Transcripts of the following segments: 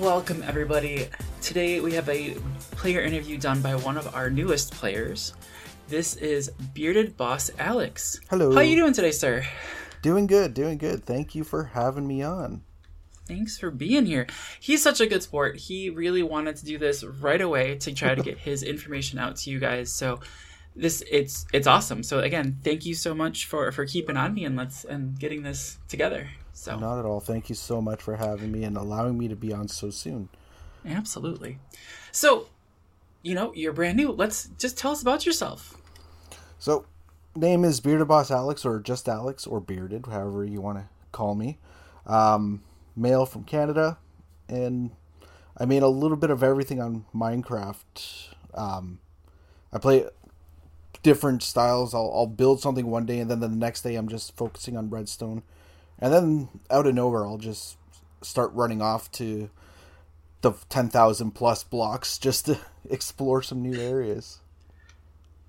Welcome, everybody. Today we have a player interview done by one of our newest players. This is Bearded Boss Alex. Hello. How are you doing today, sir? Doing good, doing good. Thank you for having me on. Thanks for being here. He's such a good sport. He really wanted to do this right away to try to get his information out to you guys. So this it's it's awesome. So again, thank you so much for for keeping on me and let's and getting this together. So Not at all. Thank you so much for having me and allowing me to be on so soon. absolutely. So you know, you're brand new. Let's just tell us about yourself. So, name is Bearded Boss Alex, or just Alex, or Bearded, however you want to call me. Um, male from Canada, and I mean a little bit of everything on Minecraft. Um, I play different styles. I'll, I'll build something one day, and then the next day I'm just focusing on redstone, and then out of nowhere I'll just start running off to the ten thousand plus blocks just to explore some new areas.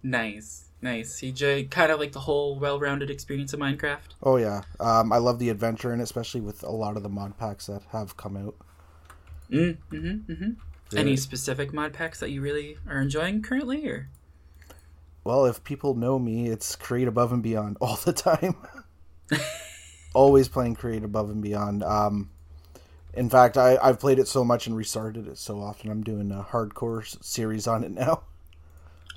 Nice, nice. You j- kind of like the whole well-rounded experience of Minecraft. Oh yeah, um, I love the adventure and especially with a lot of the mod packs that have come out. Mm, mm-hmm, mm-hmm. Any specific mod packs that you really are enjoying currently, or Well, if people know me, it's create above and beyond all the time. Always playing create above and beyond. Um, in fact, I, I've played it so much and restarted it so often. I'm doing a hardcore series on it now.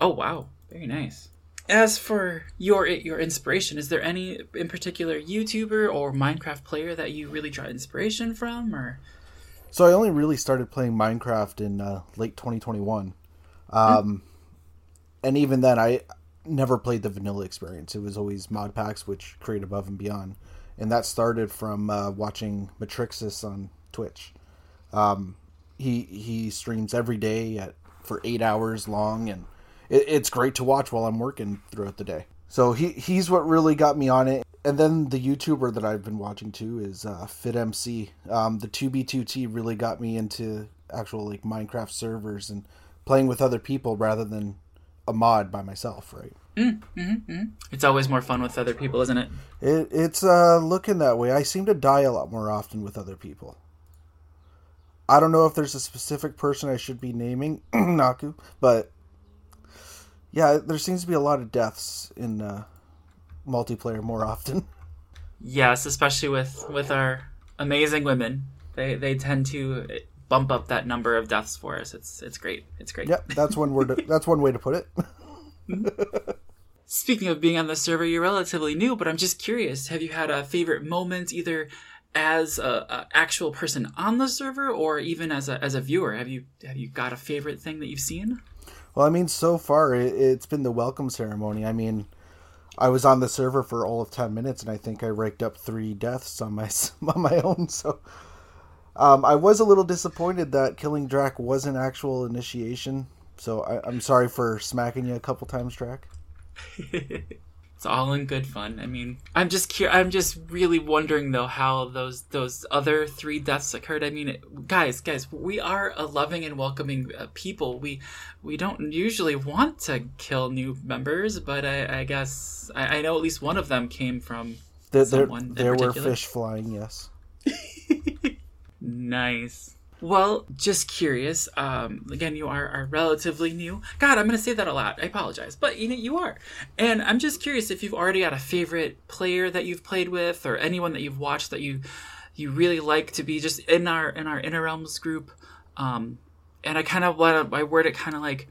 oh wow, very nice. As for your your inspiration, is there any in particular YouTuber or Minecraft player that you really draw inspiration from, or So I only really started playing Minecraft in uh, late 2021, um, and even then I never played the vanilla experience. It was always mod packs, which create above and beyond, and that started from uh, watching Matrixus on Twitch. Um, he he streams every day at for eight hours long, and it, it's great to watch while I'm working throughout the day. So he he's what really got me on it. And then the YouTuber that I've been watching too is uh, FitMC. Um, the 2B2T really got me into actual like Minecraft servers and playing with other people rather than a mod by myself, right? Mm, mm-hmm, mm-hmm. it's always more fun with other people, isn't it? It, it's uh, looking that way. I seem to die a lot more often with other people. I don't know if there's a specific person I should be naming, Naku, but yeah, there seems to be a lot of deaths in uh, multiplayer more often. Yes, especially with with our amazing women, they they tend to eh, bump up that number of deaths for us. It's it's great. It's great. Yep, that's one word. That's one way to put it. Mm-hmm. Speaking of being on the server, you're relatively new, but I'm just curious. Have you had a favorite moment, either as a, a actual person on the server, or even as a as a viewer? Have you have you got a favorite thing that you've seen? Well, I mean, so far it, it's been the welcome ceremony. I mean, I was on the server for all of ten minutes, and I think I raked up three deaths on my on my own. So, um, I was a little disappointed that killing Drac was an actual initiation. So I, I'm sorry for smacking you a couple times, Drac. It's all in good fun. I mean, I'm just cur- I'm just really wondering though how those those other three deaths occurred. I mean, it, guys, guys, we are a loving and welcoming uh, people. We we don't usually want to kill new members, but I, I guess I, I know at least one of them came from There, there, Someone in there were fish flying. Yes. Nice. Well, just curious. Um, again, you are, are relatively new. God, I'm going to say that a lot. I apologize, but you know you are. And I'm just curious if you've already got a favorite player that you've played with, or anyone that you've watched that you you really like to be just in our in our Inter Realms group. Um, and I kind of want I word it kind of like,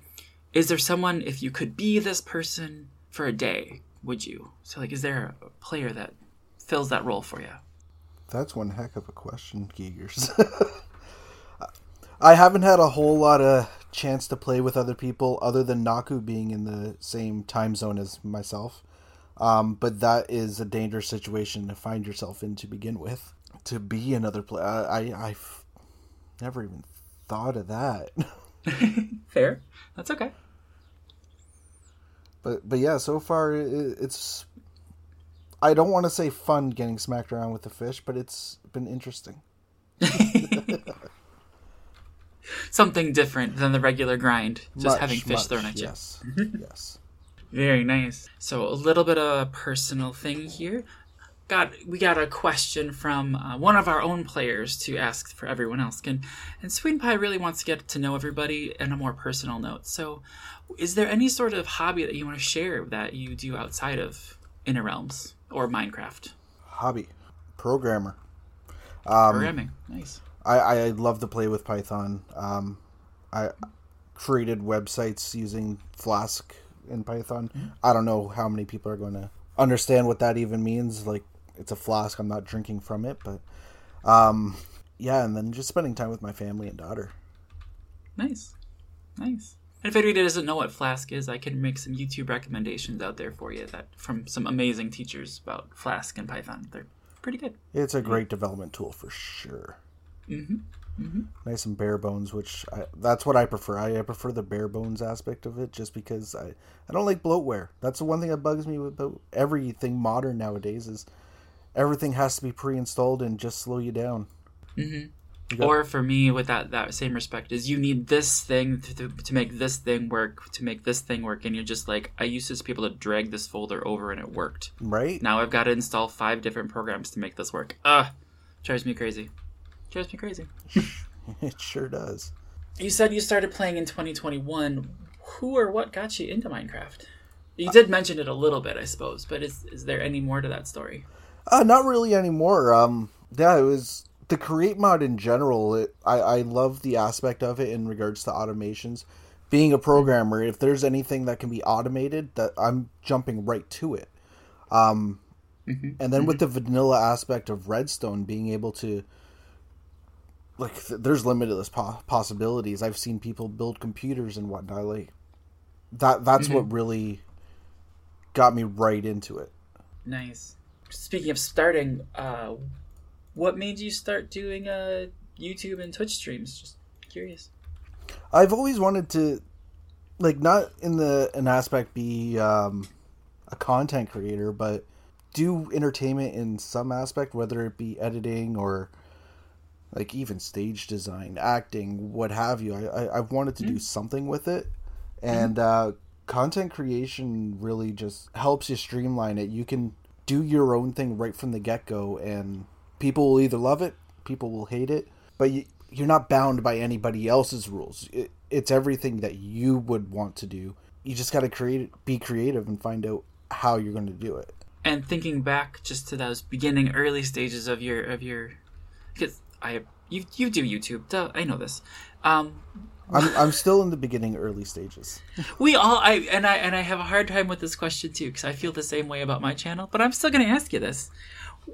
is there someone if you could be this person for a day, would you? So like, is there a player that fills that role for you? That's one heck of a question, Keegers. I haven't had a whole lot of chance to play with other people other than Naku being in the same time zone as myself. Um, but that is a dangerous situation to find yourself in to begin with. To be another player, I, I, I've never even thought of that. Fair. That's okay. But but yeah, so far it, it's. I don't want to say fun getting smacked around with the fish, but it's been interesting. something different than the regular grind. Just Much, having fish much, thrown at you. yes, yes. Very nice. So a little bit of a personal thing here. got we got a question from uh, one of our own players to ask for everyone else. Can and Sweet Pie really wants to get to know everybody in a more personal note. So, is there any sort of hobby that you want to share that you do outside of Inter Realms or Minecraft? Hobby, programmer. Programming, nice. I, I love to play with Python. Um, I created websites using Flask in Python. I don't know how many people are going to understand what that even means. Like, it's a flask. I'm not drinking from it, but um, yeah. And then just spending time with my family and daughter. Nice. Nice. And if anybody doesn't know what Flask is, I can make some YouTube recommendations out there for you that from some amazing teachers about Flask and Python. They're pretty good. It's a great development tool for sure. Mm-hmm. Nice and bare bones, which I, that's what I prefer. I, I prefer the bare bones aspect of it, just because I I don't like bloatware. That's the one thing that bugs me about everything modern nowadays is everything has to be pre-installed and just slow you down. got- Or for me, with that that same respect, is you need this thing to, to make this thing work, to make this thing work, and you're just like, I used to be able to drag this folder over and it worked. Right? Now I've got to install five different programs to make this work. Ugh, drives me crazy. Drives me crazy. it sure does. You said you started playing in 2021. Who or what got you into Minecraft? You did mention it a little bit, I suppose, but is is there any more to that story? Uh, not really anymore. Um, yeah, it was the create mod in general. It, I I love the aspect of it in regards to automations. Being a programmer, if there's anything that can be automated, that I'm jumping right to it. Um, and then with the vanilla aspect of Redstone, being able to like, th- there's limitless po- possibilities. I've seen people build computers and whatnot. Like that. That's what really got me right into it. Nice. Speaking of starting, uh, what made you start doing uh, YouTube and Twitch streams? Just curious. I've always wanted to, like, not in the an aspect be um, a content creator, but do entertainment in some aspect, whether it be editing or like even stage design, acting, what have you. I, I I've wanted to do something with it, and uh, content creation really just helps you streamline it. You can do your own thing right from the get go, and people will either love it, people will hate it, but you, you're not bound by anybody else's rules. It, it's everything that you would want to do. You just got to create, be creative, and find out how you're going to do it. And thinking back just to those beginning early stages of your of your, because I you you do YouTube, duh, I know this. Um, I'm I'm still in the beginning, early stages. we all I and I and I have a hard time with this question too because I feel the same way about my channel. But I'm still going to ask you this: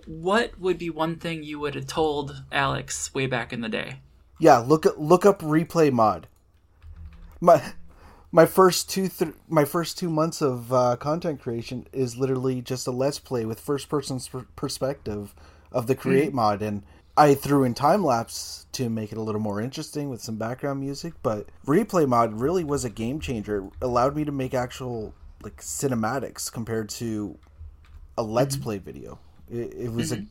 What would be one thing you would have told Alex way back in the day? Yeah, look at look up replay mod. My my first two th- my first two months of uh, content creation is literally just a let's play with first person perspective of the create mod, and I threw in time lapse to make it a little more interesting with some background music. But replay mod really was a game changer. It allowed me to make actual like cinematics compared to a let's mm-hmm. play video. It, it was a mm-hmm.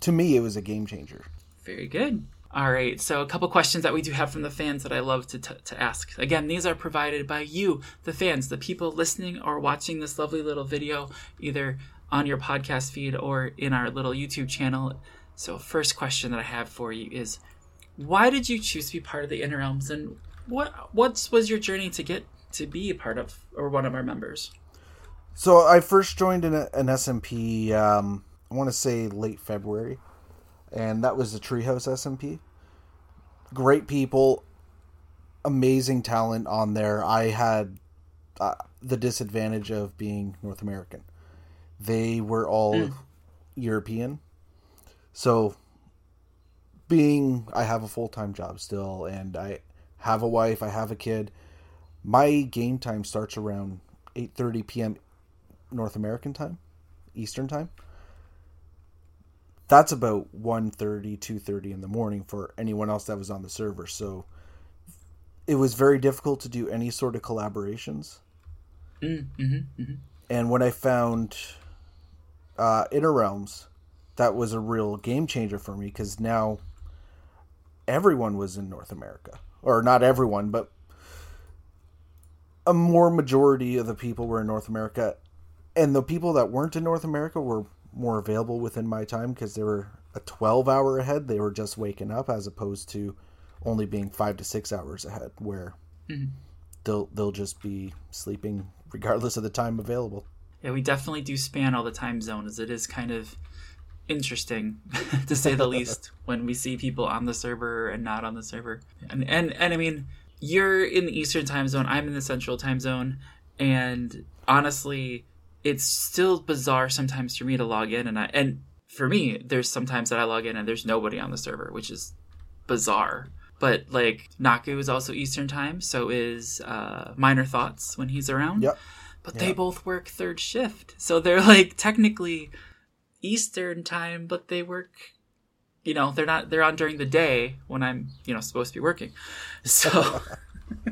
to me it was a game changer. Very good. All right, so a couple questions that we do have from the fans that I love to, t- to ask. Again, these are provided by you, the fans, the people listening or watching this lovely little video, either on your podcast feed or in our little YouTube channel. So, first question that I have for you is why did you choose to be part of the Inter Realms and what what was your journey to get to be a part of or one of our members? So I first joined an, an SMP. Um, I want to say late February, and that was the Treehouse SMP. Great people, amazing talent on there. I had uh, the disadvantage of being North American. They were all European, so being I have a full time job still, and I have a wife, I have a kid. My game time starts around eight thirty p.m. North American time, Eastern time. That's about 1.30, 2.30 in the morning for anyone else that was on the server. So it was very difficult to do any sort of collaborations. Mm-hmm, And when I found uh, Inter Realms, that was a real game changer for me because now everyone was in North America. Or not everyone, but a more majority of the people were in North America. And the people that weren't in North America were more available within my time because they were a 12 hour ahead. They were just waking up as opposed to only being five to six hours ahead, where mm-hmm. they'll they'll just be sleeping regardless of the time available. Yeah, we definitely do span all the time zones. It is kind of interesting, to say the least, when we see people on the server and not on the server. And and and I mean, you're in the Eastern time zone. I'm in the Central time zone, and honestly, it's still bizarre sometimes for me to log in and I and for me, there's sometimes that I log in and there's nobody on the server, which is bizarre. But like Naku is also Eastern time, so is uh, Minor Thoughts when he's around. Yep. But they both work third shift, so they're like technically Eastern time, but they work. You know, they're not. They're on during the day when I'm, you know, supposed to be working. So,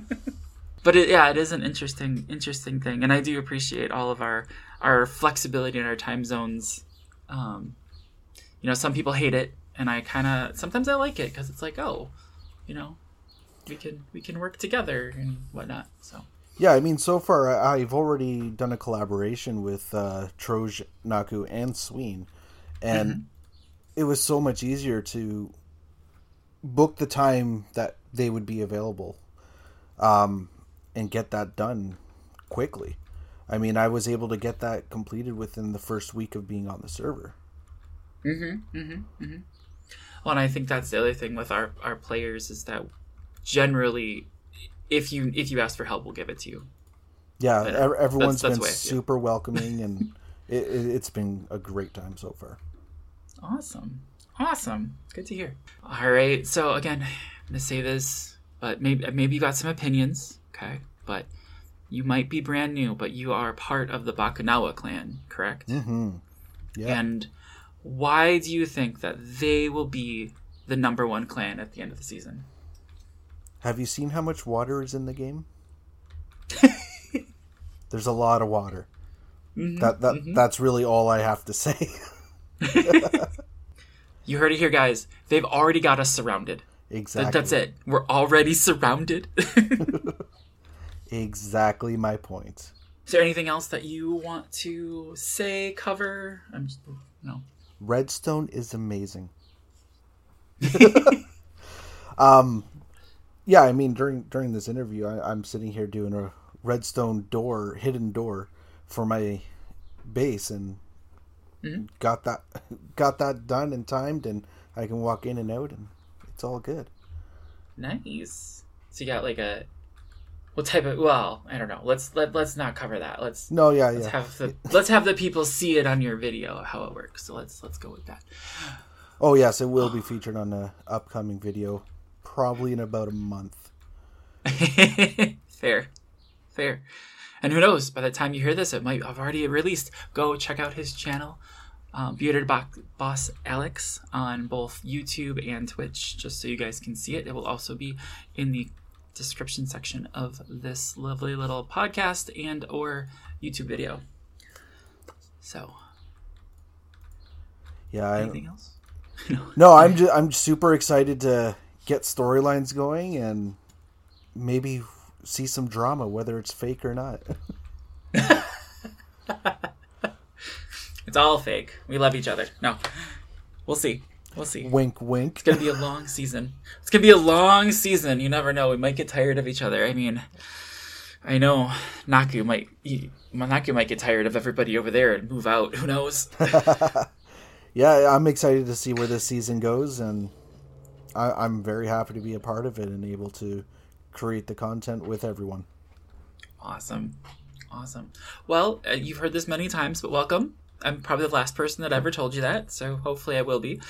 but it, yeah, it is an interesting, interesting thing, and I do appreciate all of our our flexibility in our time zones. Um, you know, some people hate it, and I kind of sometimes I like it because it's like, oh, you know, we can we can work together and whatnot. So Yeah, I mean, so far I've already done a collaboration with uh, Troj, Naku, and Sween, and it was so much easier to book the time that they would be available, um, and get that done quickly. I mean, I was able to get that completed within the first week of being on the server. Mhm. Mhm. Mhm. Well, and I think that's the other thing with our, our players is that generally, if you if you ask for help, we'll give it to you. Yeah, uh, everyone's that's, that's been the way I feel. super welcoming, and it, it, it's been a great time so far. Awesome, awesome, good to hear. All right, so again, I'm gonna say this, but maybe maybe you got some opinions, okay? But you might be brand new, but you are part of the Bakunawa clan, correct? hmm Yeah. And why do you think that they will be the number one clan at the end of the season? Have you seen how much water is in the game? There's a lot of water. Mm-hmm, that that that's really all I have to say. You heard it here, guys. They've already got us surrounded. exactly. That, that's it. We're already surrounded. Exactly my point. Is there anything else that you want to say, cover? I'm just, no. Redstone is amazing. um, yeah, I mean during during this interview, I, I'm sitting here doing a redstone door, hidden door, for my base, and mm-hmm. got that got that done and timed, and I can walk in and out, and it's all good. Nice. So you got like a what type of? Well, I don't know. Let's let let's not cover that. Let's No, yeah, let's yeah. have the let's have the people see it on your video how it works. So let's let's go with that. Oh yes, it will be featured on the upcoming video, probably in about a month. fair, fair. And who knows? By the time you hear this, it might have already released. Go check out his channel, um, Bearded Bo- Boss Alex, on both YouTube and Twitch, just so you guys can see it. It will also be in the description section of this lovely little podcast and or YouTube video. So, Yeah, I, anything else? No, I'm just I'm super excited to get storylines going and maybe see some drama, whether it's fake or not. It's all fake. We love each other. No, we'll see. We'll see. wink, wink. It's gonna be a long season. It's gonna be a long season. You never know. We might get tired of each other. I mean, I know Naku might he, Naku might get tired of everybody over there and move out. Who knows? Yeah, I'm excited to see where this season goes, and I, I'm very happy to be a part of it and able to create the content with everyone. awesome, awesome. Well, uh, you've heard this many times, but welcome. I'm probably the last person that ever told you that, so hopefully I will be.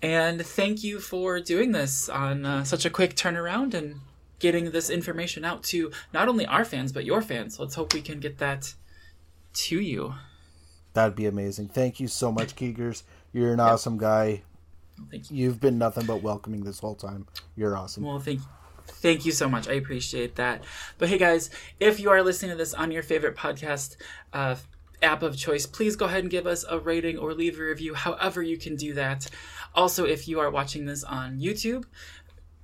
And thank you for doing this on uh, such a quick turnaround and getting this information out to not only our fans but your fans. Let's hope we can get that to you. That'd be amazing. Thank you so much, Keegers. You're an awesome guy. Thank you. You've been nothing but welcoming this whole time. You're awesome. Well, thank thank you so much. I appreciate that. But hey, guys, if you are listening to this on your favorite podcast uh, app of choice, please go ahead and give us a rating or leave a review. However, you can do that. Also, if you are watching this on YouTube,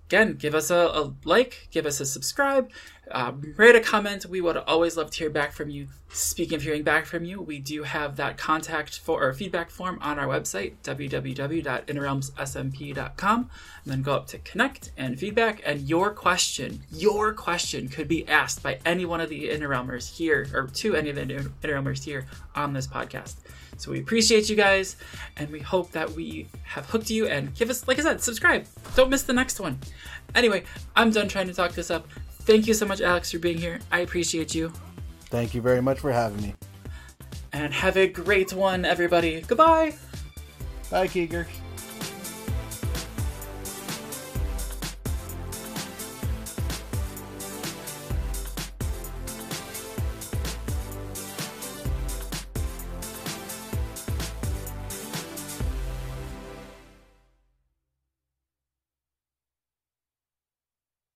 again, give us a, a like, give us a subscribe, um, write a comment. We would always love to hear back from you. Speaking of hearing back from you, we do have that contact for or feedback form on our website, www.interrealmssmp.com. And then go up to connect and feedback. And your question, your question could be asked by any one of the Interrealmers here, or to any of the Interrealmers here on this podcast. So we appreciate you guys, and we hope that we have hooked you. And give us, like I said, subscribe. Don't miss the next one. Anyway, I'm done trying to talk this up. Thank you so much, Alex, for being here. I appreciate you. Thank you very much for having me. And have a great one, everybody. Goodbye. Bye, Keeger.